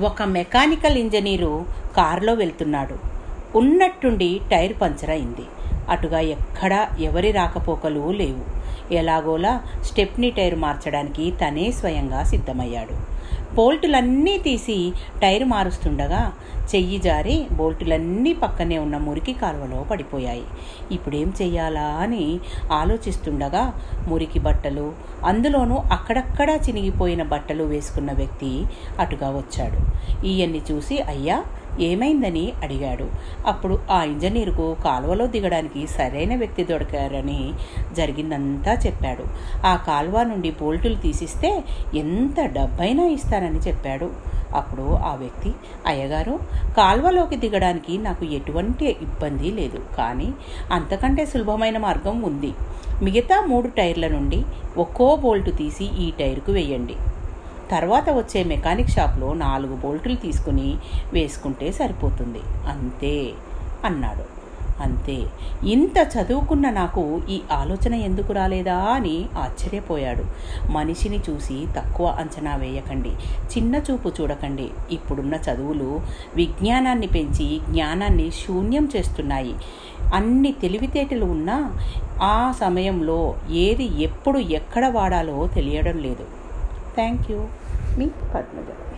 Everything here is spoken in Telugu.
ఒక మెకానికల్ ఇంజనీరు కారులో వెళ్తున్నాడు. ఉన్నట్టుండి టైర్ పంచర్ అయింది. అటుగా ఎక్కడా ఎవరి రాకపోకలు లేవు. ఎలాగోలా స్టెప్నీ టైర్ మార్చడానికి తనే స్వయంగా సిద్ధమయ్యాడు. బోల్టులన్నీ తీసి టైర్ మారుస్తుండగా చెయ్యి జారి బోల్టులన్నీ పక్కనే ఉన్న మురికి కాలువలో పడిపోయాయి. ఇప్పుడేం చెయ్యాలా అని ఆలోచిస్తుండగా మురికి బట్టలు అందులోనూ అక్కడక్కడా చినిగిపోయిన బట్టలు వేసుకున్న వ్యక్తి అటుగా వచ్చాడు. ఈయన్ని చూసి అయ్యా ఏమైందని అడిగాడు. అప్పుడు ఆ ఇంజనీర్కు కాలువలో దిగడానికి సరైన వ్యక్తి దొరికారని జరిగిందంతా చెప్పాడు. ఆ కాలువ నుండి బోల్టులు తీసిస్తే ఎంత డబ్బైనా ఇస్తానని చెప్పాడు. అప్పుడు ఆ వ్యక్తి అయ్యగారు కాల్వలోకి దిగడానికి నాకు ఎటువంటి ఇబ్బంది లేదు కానీ అంతకంటే సులభమైన మార్గం ఉంది. మిగతా మూడు టైర్ల నుండి ఒక్కో బోల్టు తీసి ఈ టైర్కు వేయండి. తర్వాత వచ్చే మెకానిక్ షాప్లో నాలుగు బోల్టులు తీసుకుని వేసుకుంటే సరిపోతుంది. అంతే అన్నాడు. అంతే ఇంత చదువుకున్న నాకు ఈ ఆలోచన ఎందుకు రాలేదా అని ఆశ్చర్యపోయాడు. మనిషిని చూసి తక్కువ అంచనా వేయకండి చిన్న చూపు చూడకండి. ఇప్పుడున్న చదువులు విజ్ఞానాన్ని పెంచి జ్ఞానాన్ని శూన్యం చేస్తున్నాయి. అన్ని తెలివితేటలు ఉన్నా ఆ సమయంలో ఏది ఎప్పుడు ఎక్కడ వాడాలో తెలియడం లేదు. Thank you me ಪದ್ಮದೇವ